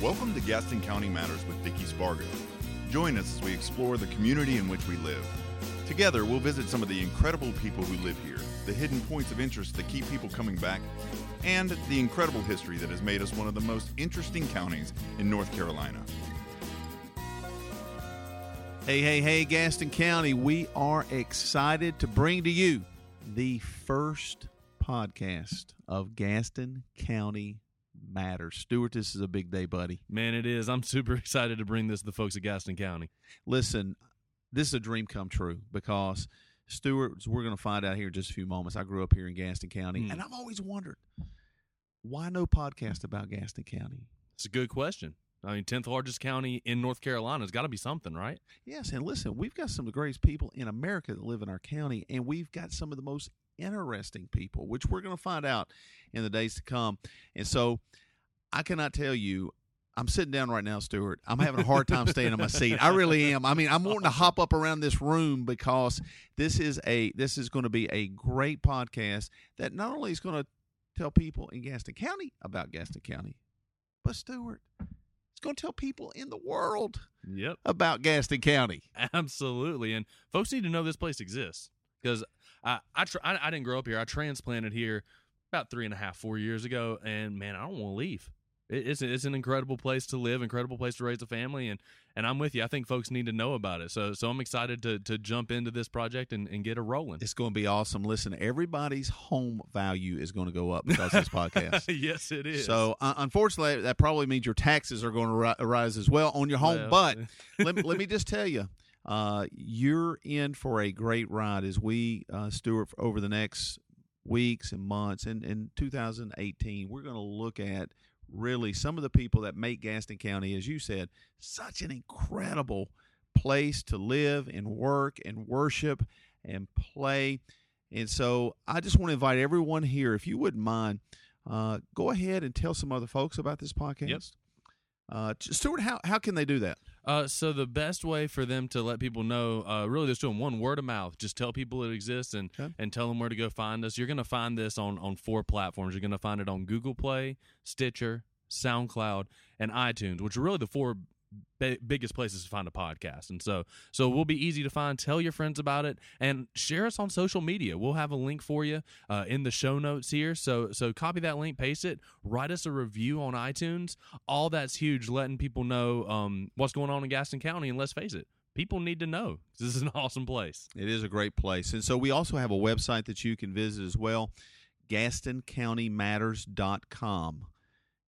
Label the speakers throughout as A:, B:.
A: Welcome to Gaston County Matters with Dickie Spargo. Join us as we explore the community in which we live. Together, we'll visit some of the incredible people who live here, the hidden points of interest that keep people coming back, and the incredible history that has made us one of the most interesting counties in North Carolina.
B: Hey, hey, hey, Gaston County, we are excited to bring to you the first podcast of Gaston County Matters. Stuart, this is a big day, buddy.
C: Man, it is. I'm super excited to bring this to the folks at Gaston County.
B: Listen, this is a dream come true because Stuart, we're going to find out here in just a few moments. I grew up here in Gaston County,
C: Hmm.
B: and I've always wondered why no podcast about Gaston County?
C: It's a good question. I mean, 10th largest county in North Carolina. It's got to be something, right?
B: Yes, and listen, we've got some of the greatest people in America that live in our county, and we've got some of the most interesting people, which we're going to find out in the days to come. And so, I cannot tell you. I'm sitting down right now, Stuart. I'm having a hard time staying in my seat. I really am. I mean, I'm wanting to hop up around this room because this is a this is going to be a great podcast that not only is going to tell people in Gaston County about Gaston County, but Stuart, it's going to tell people in the world
C: Yep.
B: about Gaston County.
C: Absolutely. And folks need to know this place exists because I, I, tr- I, I didn't grow up here. I transplanted here about three and a half, four years ago. And man, I don't want to leave. It, it's, it's an incredible place to live, incredible place to raise a family. And, and I'm with you. I think folks need to know about it. So, so I'm excited to, to jump into this project and, and get it rolling.
B: It's going to be awesome. Listen, everybody's home value is going to go up because of this podcast.
C: yes, it is.
B: So, uh, unfortunately, that probably means your taxes are going to ri- rise as well on your home.
C: Well,
B: but let me, let me just tell you, uh, you're in for a great ride as we, uh, Stuart, over the next weeks and months. And in 2018, we're going to look at really some of the people that make Gaston County, as you said, such an incredible place to live and work and worship and play. And so I just want to invite everyone here, if you wouldn't mind, uh, go ahead and tell some other folks about this podcast.
C: Yep.
B: Uh, Stuart, how, how can they do that?
C: Uh, so the best way for them to let people know, uh, really, just doing one word of mouth. Just tell people it exists and
B: Okay.
C: and tell them where to go find us. You're going to find this on on four platforms. You're going to find it on Google Play, Stitcher, SoundCloud, and iTunes, which are really the four bi- biggest places to find a podcast. And so so we'll be easy to find. Tell your friends about it and share us on social media. We'll have a link for you uh, in the show notes here. So so copy that link, paste it, write us a review on iTunes. All that's huge, letting people know um, what's going on in Gaston County. And let's face it, people need to know. This is an awesome place.
B: It is a great place. And so we also have a website that you can visit as well, GastonCountyMatters.com.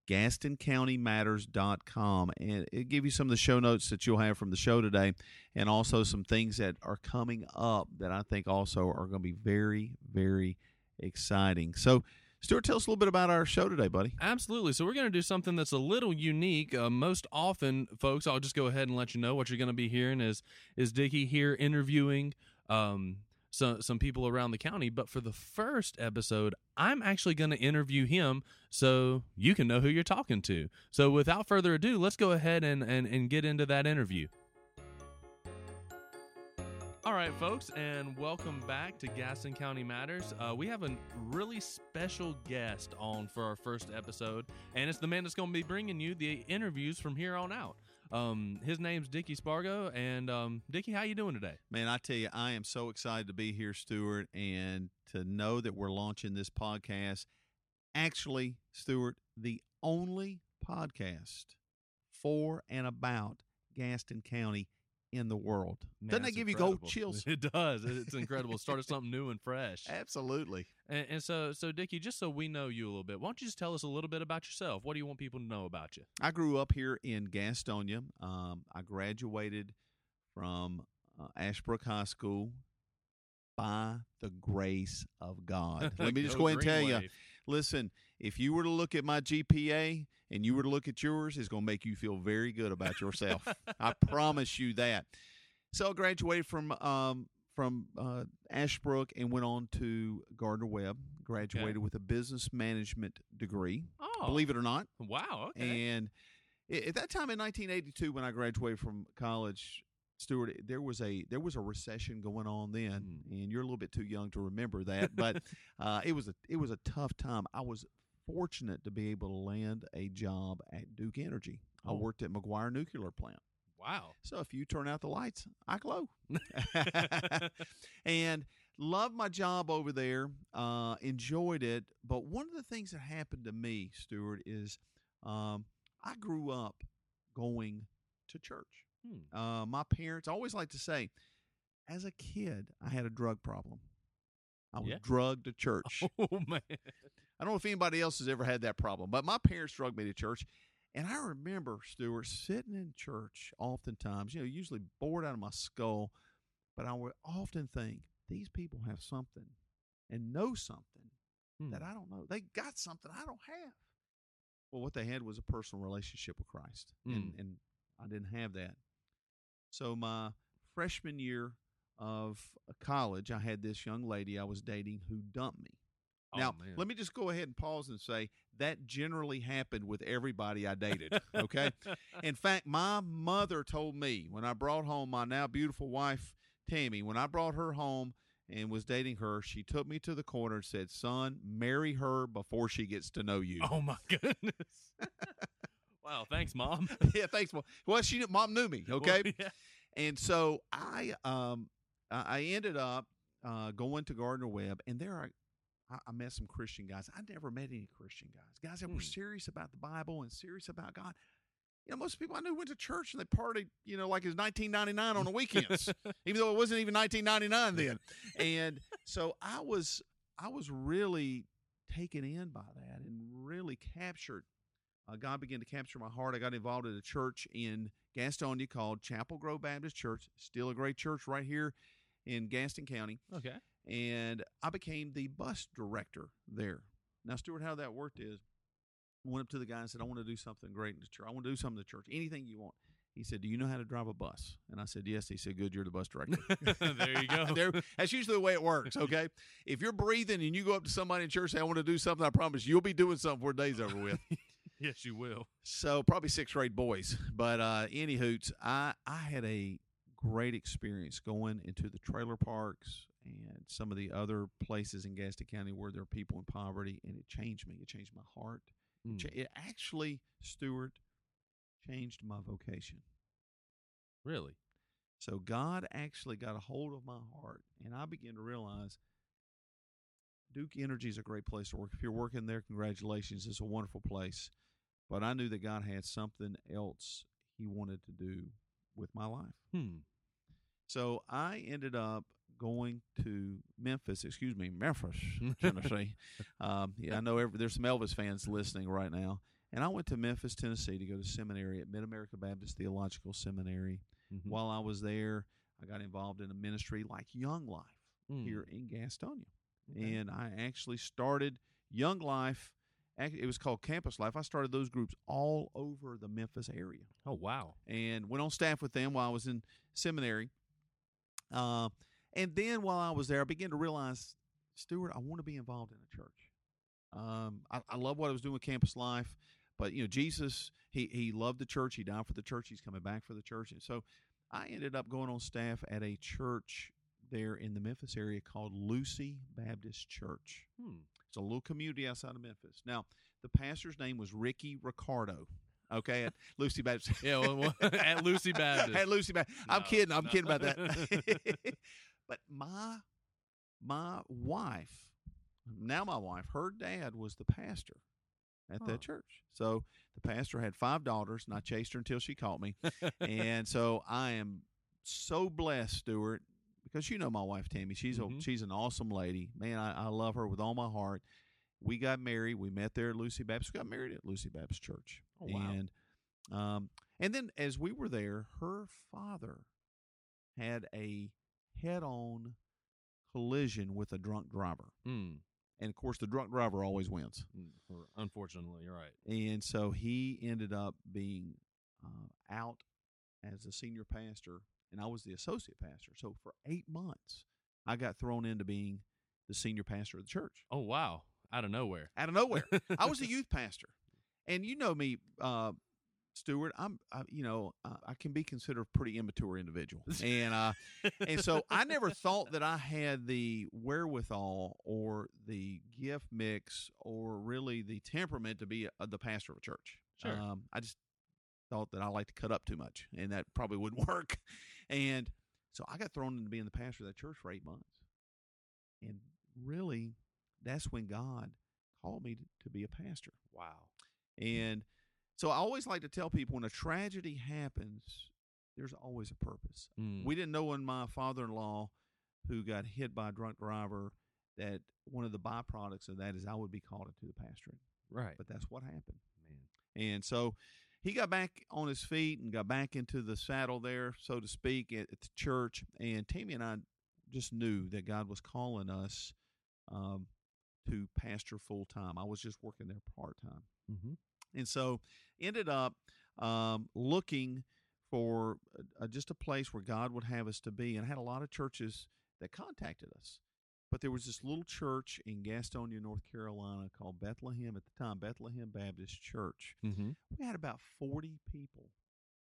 B: GastonCountyMatters.com. And it give you some of the show notes that you'll have from the show today and also some things that are coming up that I think also are going to be very, very exciting. So, Stuart, tell us a little bit about our show today, buddy.
C: Absolutely. So we're going to do something that's a little unique. Uh, most often, folks, I'll just go ahead and let you know what you're going to be hearing is is Dickie here interviewing um, some some people around the county. But for the first episode, I'm actually going to interview him so you can know who you're talking to. So without further ado, let's go ahead and and, and get into that interview. All right, folks, and welcome back to Gaston County Matters. Uh, we have a really special guest on for our first episode, and it's the man that's going to be bringing you the interviews from here on out. Um, his name's Dickie Spargo, and um, Dickie, how you doing today?
B: Man, I tell you, I am so excited to be here, Stuart, and to know that we're launching this podcast. Actually, Stuart, the only podcast for and about Gaston County in the world.
C: Man,
B: Doesn't that give you
C: incredible.
B: gold chills?
C: It does. It's incredible. Started something new and fresh.
B: Absolutely.
C: And, and so, so Dickie, just so we know you a little bit, why don't you just tell us a little bit about yourself? What do you want people to know about you?
B: I grew up here in Gastonia. Um, I graduated from uh, Ashbrook High School by the grace of God. Let me just go ahead and tell you. Listen, if you were to look at my GPA and you were to look at yours, it's going to make you feel very good about yourself. I promise you that. So I graduated from um, from uh, Ashbrook and went on to Gardner Webb. Graduated with a business management degree,
C: Oh,
B: believe it or not.
C: Wow. Okay.
B: And i- at that time in 1982, when I graduated from college, Stuart, there was a there was a recession going on then,
C: Mm.
B: and you're a little bit too young to remember that, but uh, it was a it was a tough time. I was fortunate to be able to land a job at Duke Energy. I
C: Oh.
B: worked at McGuire Nuclear Plant.
C: Wow.
B: So if you turn out the lights, I glow. and love my job over there. Uh, enjoyed it. But one of the things that happened to me, Stuart, is um, I grew up going to church.
C: Hmm.
B: Uh, my parents always like to say, as a kid, I had a drug problem. I was
C: Yeah.
B: drugged to church.
C: Oh man.
B: I don't know if anybody else has ever had that problem, but my parents drugged me to church. And I remember, Stuart, sitting in church oftentimes, you know, usually bored out of my skull, but I would often think, these people have something and know something
C: Hmm.
B: that I don't know. They got something I don't have. Well, what they had was a personal relationship with Christ, and, and I didn't have that. So, my freshman year of college, I had this young lady I was dating who dumped me.
C: Oh,
B: Now,
C: man.
B: let me just go ahead and pause and say that generally happened with everybody I dated. Okay. In fact, my mother told me when I brought home my now beautiful wife, Tammy, when I brought her home and was dating her, she took me to the corner and said, Son, marry her before she gets to know you.
C: oh my goodness. wow. Thanks, mom.
B: yeah, thanks. Mom. Well, she mom knew me.
C: Well,
B: Okay.
C: yeah.
B: And so I um I ended up uh, going to Gardner Webb, and there I, I I met some Christian guys. I never met any Christian guys, guys that were
C: Hmm.
B: serious about the Bible and serious about God. You know, most people I knew went to church and they partied, you know, like it was 1999 on the weekends, even though it wasn't even 1999 then. And so I was I was really taken in by that and really captured. Uh, God began to capture my heart. I got involved at a church in Gastonia called Chapel Grove Baptist Church. Still a great church right here in Gaston County.
C: Okay.
B: And I became the bus director there. Now, Stuart, how that worked is I went up to the guy and said, I want to do something great in the church. I want to do something in the church. Anything you want. He said, Do you know how to drive a bus? And I said, Yes. He said, Good, you're the bus director.
C: there you go.
B: There- that's usually the way it works, okay? if you're breathing and you go up to somebody in church and say, I want to do something, I promise you'll be doing something the day's over with.
C: yes, you will.
B: So probably sixth grade boys. But uh any hoots, I I had a great experience going into the trailer parks and some of the other places in Gaston County where there are people in poverty, and it changed me. It changed my heart. Cha- It actually, Stuart, changed my vocation.
C: Really?
B: So God actually got a hold of my heart, and I began to realize Duke Energy is a great place to work. If you're working there, congratulations. It's a wonderful place. But I knew that God had something else He wanted to do with my life.
C: Hmm.
B: So I ended up going to Memphis, excuse me, Memphis, Tennessee. um, yeah, I know every, there's some Elvis fans listening right now. And I went to Memphis, Tennessee to go to seminary at Mid America Baptist Theological Seminary.
C: Mhm.
B: While I was there, I got involved in a ministry like Young Life
C: Hmm.
B: here in Gastonia.
C: Okay.
B: And I actually started Young Life. It was called Campus Life. I started those groups all over the Memphis area
C: Oh wow.
B: and went on staff with them while I was in seminary. Uh, and then while I was there, I began to realize, Stuart, I want to be involved in a church. Um, I, I love what I was doing with campus life, but you know, Jesus, he he loved the church. He died for the church. He's coming back for the church. And so, I ended up going on staff at a church there in the Memphis area called Lucy Baptist Church.
C: Hmm.
B: It's a little community outside of Memphis. Now, the pastor's name was Ricky Ricardo. Okay, at Lucy Baptist.
C: Yeah. Well, well, at Lucy Baptist.
B: At Lucy Baptist. I'm kidding. I'm
C: no.
B: kidding about that. But my my wife, now my wife, her dad was the pastor at
C: Huh.
B: that church. So the pastor had five daughters, and I chased her until she caught me. and so I am so blessed, Stuart, because you know my wife Tammy. She's
C: Mhm.
B: a she's an awesome lady. Man, I, I love her with all my heart. We got married. We met there at Lucy Baptist. We got married at Lucy Baptist Church.
C: Oh, wow.
B: And um, and then as we were there, her father had a head-on collision with a drunk driver,
C: Hmm.
B: and of course, the drunk driver always wins.
C: Mm, Unfortunately, you're right.
B: And so he ended up being uh, out as a senior pastor, and I was the associate pastor. So for eight months, I got thrown into being the senior pastor of the church
C: Oh wow. Out of nowhere.
B: out of nowhere. I was a youth pastor, and you know me, uh, Stuart. I'm, I, you know, uh, I can be considered a pretty immature individual, and uh, and so I never thought that I had the wherewithal or the gift mix or really the temperament to be a, the pastor of a church.
C: Sure.
B: Um, I just thought that I like to cut up too much, and that probably wouldn't work. And so I got thrown into being the pastor of that church for eight months. And really, that's when God called me to, to be a pastor.
C: Wow.
B: And so I always like to tell people when a tragedy happens, there's always a purpose.
C: Mm.
B: We didn't know when my father in law, who got hit by a drunk driver, that one of the byproducts of that is I would be called into the pastorate.
C: right.
B: But that's what happened.
C: Man.
B: And so he got back on his feet and got back into the saddle there, so to speak, at, at the church. And Tammy and I just knew that God was calling us um, to pastor full time. I was just working there part time.
C: Mm-hmm.
B: And so ended up um, looking for uh, just a place where God would have us to be. And I had a lot of churches that contacted us. But there was this little church in Gastonia, North Carolina called Bethlehem at the time, Bethlehem Baptist Church.
C: Mm-hmm.
B: We had about 40 people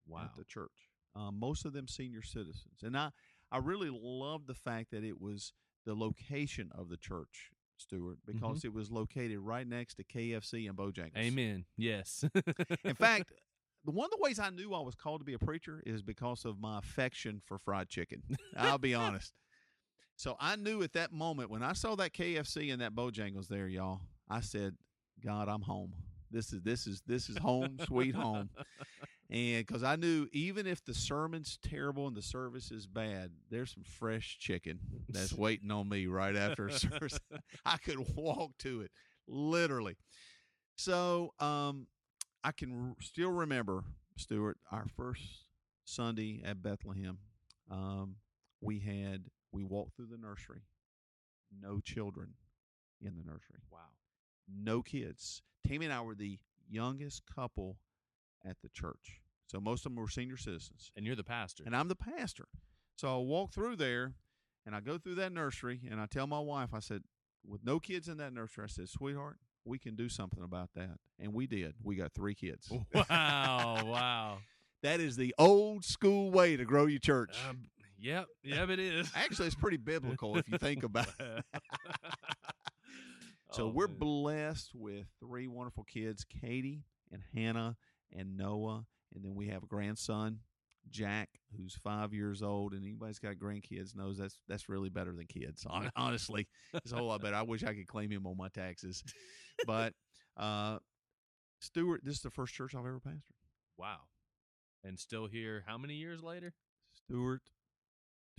C: Wow.
B: at the church, um, most of them senior citizens. And I, I really loved the fact that it was the location of the church, Stuart, mm-hmm. because it was located right next to KFC and Bojangles.
C: Amen. Yes.
B: In fact, the one of the ways I knew I was called to be a preacher is because of my affection for fried chicken. I'll be honest. So I knew at that moment when I saw that KFC and that Bojangles there, y'all, I said, God, I'm home. This is this is this is home, sweet home. And because I knew even if the sermon's terrible and the service is bad, there's some fresh chicken that's waiting on me right after service. I could walk to it, literally. So um, I can r- still remember, Stuart, our first Sunday at Bethlehem. Um, we had we walked through the nursery, no children in the nursery,
C: wow.
B: no kids. Tammy and I were the youngest couple at the church, so most of them were senior citizens,
C: And you're the pastor.
B: and I'm the pastor. So I walk through there, and I go through that nursery, and I tell my wife, I said, with no kids in that nursery, I said, sweetheart, we can do something about that, and we did. We got three kids.
C: wow. Wow.
B: That is the old school way to grow your church.
C: Um, yep. Yep. It is.
B: Actually, it's pretty biblical if you think about it. So
C: Oh,
B: we're
C: man.
B: blessed with three wonderful kids, Katie and Hannah and Noah, and then we have a grandson, Jack, who's five years old. And anybody's got grandkids knows that's that's really better than kids. Honestly, it's a whole lot better. I wish I could claim him on my taxes, but uh, Stuart, this is the first church I've ever pastored.
C: wow. And still here. How many years later?
B: Stuart,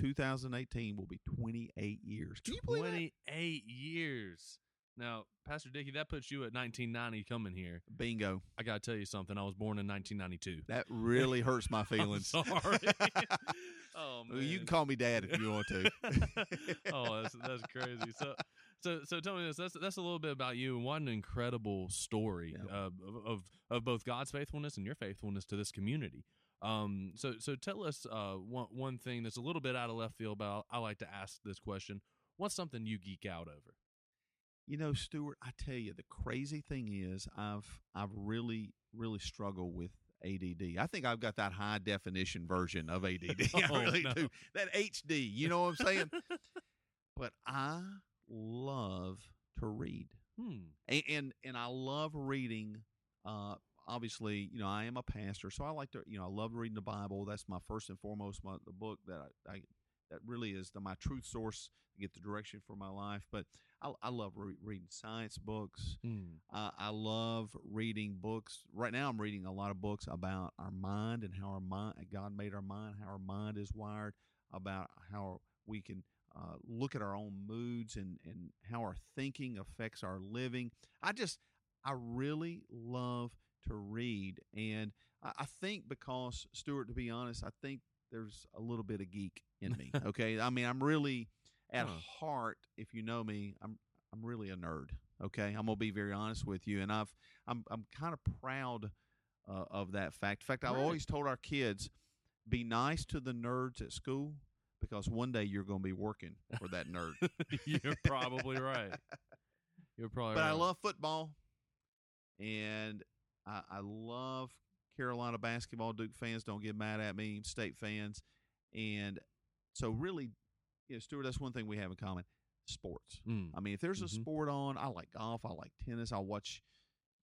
B: 2018 will be 28 years. Can you believe that?
C: 28 years. Now, Pastor Dickie, that puts you at 1990 coming here.
B: Bingo.
C: I got to tell you something. I was born in 1992.
B: That really hurts my feelings.
C: sorry. oh man.
B: You can call me dad if you want to.
C: oh, that's that's crazy. So, so, so tell me this. That's that's a little bit about you. and What an incredible story
B: Yeah.
C: uh, of, of of both God's faithfulness and your faithfulness to this community. Um, so so tell us uh one one thing that's a little bit out of left field, but I'll, I like to ask this question: What's something you geek out over?
B: You know, Stuart, I tell you, the crazy thing is, I've I've really really struggled with ADD. I think I've got that high definition version of ADD. I
C: Oh,
B: really
C: no.
B: do. That HD. You know what I'm saying? but I love to read,
C: Hmm.
B: and and, and I love reading. Uh, obviously, you know, I am a pastor, so I like to, you know, I love reading the Bible. That's my first and foremost, my, the book that I, I that really is the, my truth source to get the direction for my life. But I, I love re- reading science books.
C: Hmm.
B: Uh, I love reading books. Right now, I'm reading a lot of books about our mind and how our mind, God made our mind, how our mind is wired, about how we can uh, look at our own moods and, and how our thinking affects our living. I just, I really love to read. And I, I think because, Stuart, to be honest, I think there's a little bit of geek in me. Okay. I mean, I'm really, at
C: Huh.
B: heart, if you know me, I'm I'm really a nerd. Okay, I'm gonna be very honest with you, and I've I'm I'm kind of proud uh, of that fact. In fact, I've always told our kids, be nice to the nerds at school because one day you're gonna be working for that nerd.
C: You're probably right. You're probably
B: but
C: right.
B: I love football, and I, I love Carolina basketball. Duke fans don't get mad at me. State fans, and so really, you know, Stuart, that's one thing we have in common: sports.
C: Mm.
B: I mean, if there's a
C: Mhm.
B: sport on, I like golf, I like tennis, I watch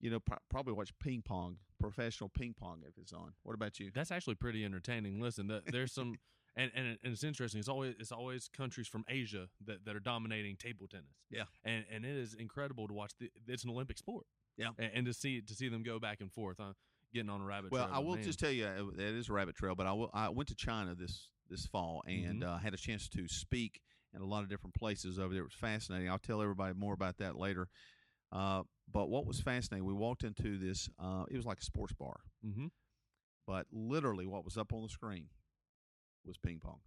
B: you know, pro- probably watch ping pong, professional ping pong if it's on. What about you?
C: That's actually pretty entertaining. Listen, the, there's some, and, and and it's interesting. It's always it's always countries from Asia that, that are dominating table tennis.
B: Yeah.
C: and and it is incredible to watch. The, it's an Olympic sport.
B: Yeah.
C: and, and to see to see them go back and forth. I'm getting on a rabbit.
B: Well,
C: trail,
B: I will
C: man.
B: just tell you uh, that is a rabbit trail, but I will. I went to China this this fall and uh, had a chance to speak in a lot of different places over there. It was fascinating. I'll tell everybody more about that later. Uh, but what was fascinating, we walked into this. Uh, it was like a sports bar,
C: Mm-hmm.
B: but literally what was up on the screen was ping pong.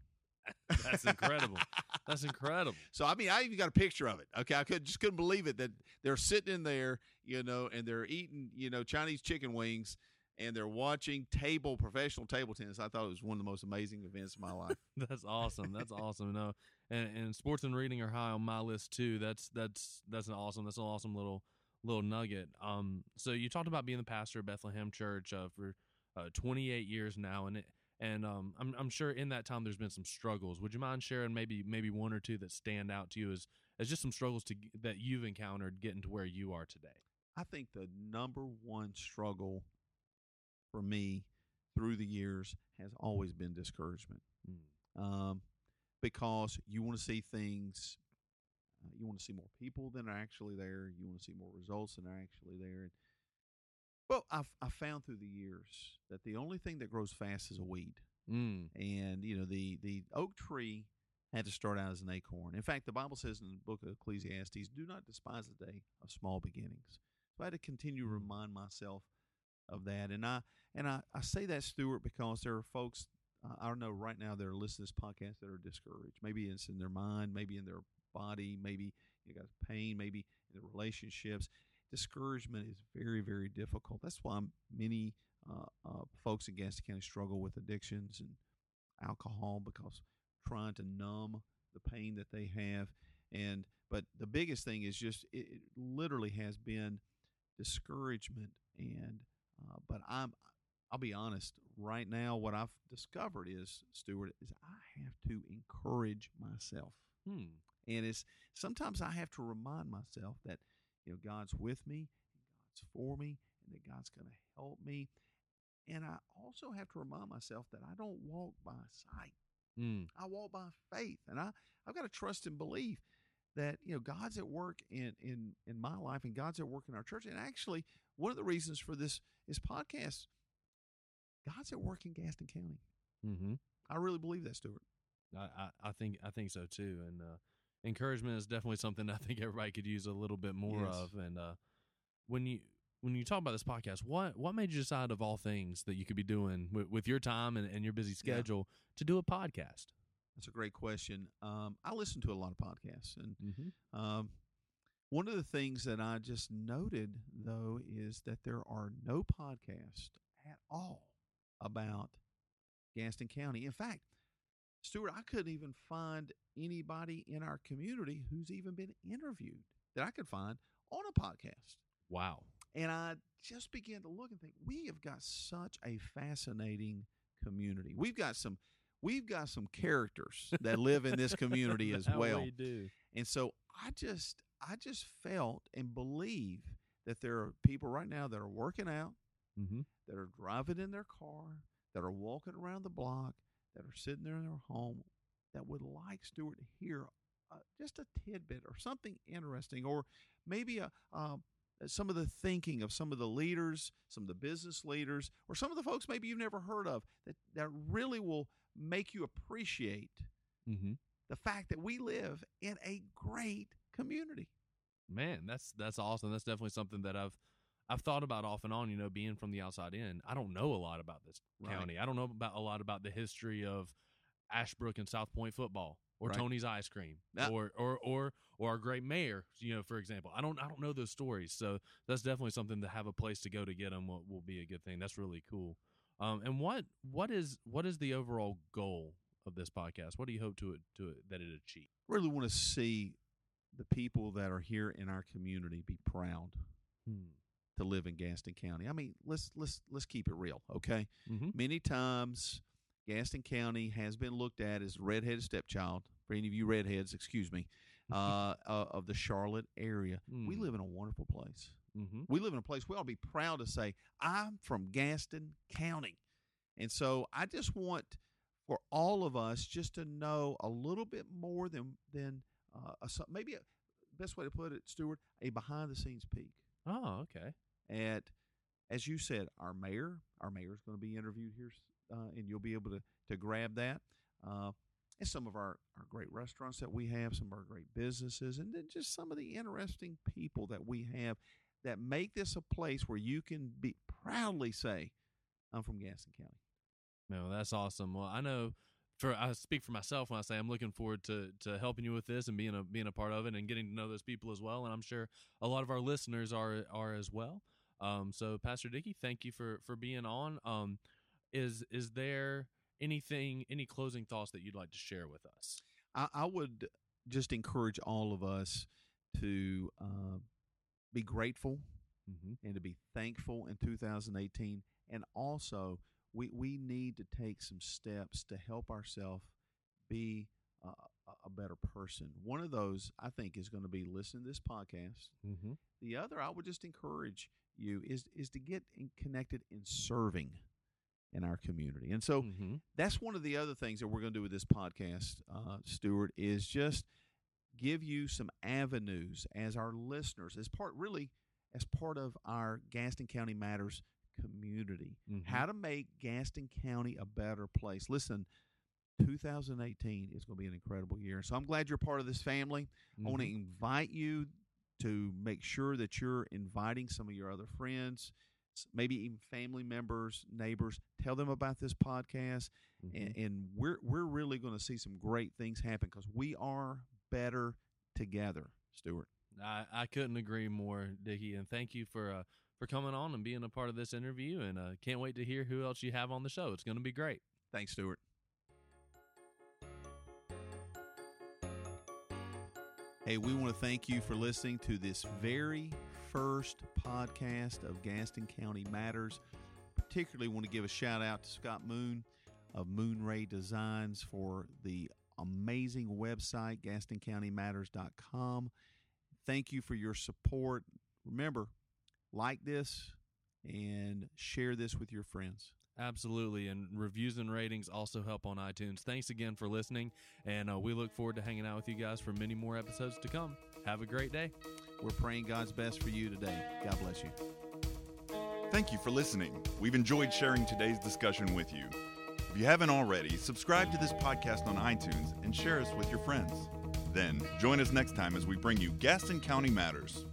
C: That's incredible. That's incredible.
B: So I mean, I even got a picture of it. Okay, I could just couldn't believe it that they're sitting in there, you know, and they're eating, you know, Chinese chicken wings, and they're watching table professional table tennis. I thought it was one of the most amazing events of my life.
C: That's awesome. That's awesome. No, and, and sports and reading are high on my list too. That's that's that's an awesome. That's an awesome little little nugget. Um, so you talked about being the pastor of Bethlehem Church uh, for uh, 28 years now, and it and um, I'm I'm sure in that time there's been some struggles. Would you mind sharing maybe maybe one or two that stand out to you as as just some struggles to that you've encountered getting to where you are today?
B: I think the number one struggle for me through the years has always been discouragement. um, because you want to see things. Uh, you want to see more people than are actually there. You want to see more results than are actually there. And, well, I've I found through the years that the only thing that grows fast is a weed,
C: Mm.
B: and you know the the oak tree had to start out as an acorn. In fact, the Bible says in the book of Ecclesiastes, "Do not despise the day of small beginnings." So I had to continue to remind myself of that, and I and I, I say that, Stuart, because there are folks uh, I don't know right now that are listening to this podcast that are discouraged. Maybe it's in their mind, maybe in their body, maybe you got pain, maybe in their relationships. Discouragement is very, very difficult. That's why many uh, uh, folks in Gaston County struggle with addictions and alcohol because trying to numb the pain that they have. And but the biggest thing is just it, it literally has been discouragement. And uh, but I'm I'll be honest. Right now, what I've discovered is Stuart is I have to encourage myself,
C: Hmm.
B: and it's sometimes I have to remind myself that you know God's with me, God's for me, and that God's going to help me. And I also have to remind myself that I don't walk by sight.
C: Mm.
B: I walk by faith, and I I've got to trust and believe that you know God's at work in in in my life, and God's at work in our church. And actually, one of the reasons for this this podcast, God's at work in Gaston County.
C: Mm-hmm.
B: I really believe that, Stuart.
C: I, I, I think I think so too, and uh, encouragement is definitely something I think everybody could use a little bit more
B: Yes.
C: of. And uh, when you when you talk about this podcast, what what made you decide of all things that you could be doing with, with your time and, and your busy
B: Yeah.
C: schedule to do a podcast?
B: That's a great question. Um, I listen to a lot of podcasts, and
C: Mm-hmm.
B: Um, one of the things that I just noted, though, is that there are no podcasts at all about Gaston County. In fact, Stuart, I couldn't even find anybody in our community who's even been interviewed that I could find on a podcast.
C: Wow.
B: And I just began to look and think, we have got such a fascinating community. We've got some we've got some characters that live in this community as well.
C: we do.
B: And so I just I just felt and believe that there are people right now that are working out,
C: Mm-hmm.
B: that are driving in their car, that are walking around the block, that are sitting there in their home, that would like Stuart to hear uh, just a tidbit or something interesting, or maybe a. Um, some of the thinking of some of the leaders, some of the business leaders, or some of the folks maybe you've never heard of that, that really will make you appreciate
C: Mm-hmm.
B: the fact that we live in a great community.
C: Man, that's that's awesome. That's definitely something that I've I've thought about off and on. You know, being from the outside in, I don't know a lot about this
B: Right.
C: county. I don't know about a lot about the history of Ashbrook and South Point football, or
B: Right.
C: Tony's ice cream, or or or or our great mayor. You know, for example, I don't I don't know those stories. So that's definitely something to have a place to go to get them. Will, will be a good thing. That's really cool. Um, and what what is what is the overall goal of this podcast? What do you hope to it to it that it achieve?
B: Really want to see the people that are here in our community be proud to live in Gaston County. I mean, let's let's let's keep it real, okay?
C: Mm-hmm.
B: Many times Gaston County has been looked at as redheaded stepchild. For any of you redheads, excuse me, uh, uh, of the Charlotte area. We
C: Mm.
B: live in a wonderful place.
C: Mm-hmm.
B: We live in a place we ought to be proud to say, I'm from Gaston County. And so I just want for all of us just to know a little bit more than than uh, a, maybe a best way to put it, Stuart, a behind the scenes peek
C: Oh, okay.
B: at, as you said, our mayor. Our mayor is going to be interviewed here, uh, and you'll be able to to grab that. Uh, and some of our, our great restaurants that we have, some of our great businesses, and then just some of the interesting people that we have that make this a place where you can be proudly say, "I'm from Gaston County."
C: No, that's awesome. Well, I know for I speak for myself when I say I'm looking forward to to helping you with this and being a being a part of it and getting to know those people as well. And I'm sure a lot of our listeners are are as well. Um, so Pastor Dickie, thank you for for being on. Um, is is there anything any closing thoughts that you'd like to share with us?
B: I, I would just encourage all of us to uh, be grateful
C: Mm-hmm.
B: and to be thankful in 2018. And also, we, we need to take some steps to help ourselves be a, better person. One of those, I think, is going to be listening to this podcast.
C: Mm-hmm.
B: The other, I would just encourage you is is to get in connected in serving in our community. And so
C: mm-hmm.
B: that's one of the other things that we're going to do with this podcast, uh, Stuart, is just give you some avenues as our listeners, as part really as part of our Gaston County Matters community.
C: Mhm.
B: How to make Gaston County a better place. Listen, 2018 is going to be an incredible year. So I'm glad you're part of this family. I want to
C: Mm-hmm.
B: invite you to make sure that you're inviting some of your other friends, maybe even family members, neighbors. Tell them about this podcast,
C: Mhm.
B: and, and we're we're really going to see some great things happen because we are better together, Stuart.
C: I, I couldn't agree more, Dickie, and thank you for uh, for coming on and being a part of this interview. And uh, can't wait to hear who else you have on the show. It's going to be great.
B: Thanks, Stuart. Hey, we want to thank you for listening to this very first podcast of Gaston County Matters. Particularly want to give a shout out to Scott Moon of Moon Ray Designs for the amazing website, GastonCountyMatters.com. Thank you for your support. Remember, like this and share this with your friends.
C: Absolutely. And reviews and ratings also help on iTunes. Thanks again for listening. And uh, we look forward to hanging out with you guys for many more episodes to come. Have a great day.
B: We're praying God's best for you today. God bless you.
A: Thank you for listening. We've enjoyed sharing today's discussion with you. If you haven't already, subscribe to this podcast on iTunes and share us with your friends. Then, join us next time as we bring you Gaston County Matters.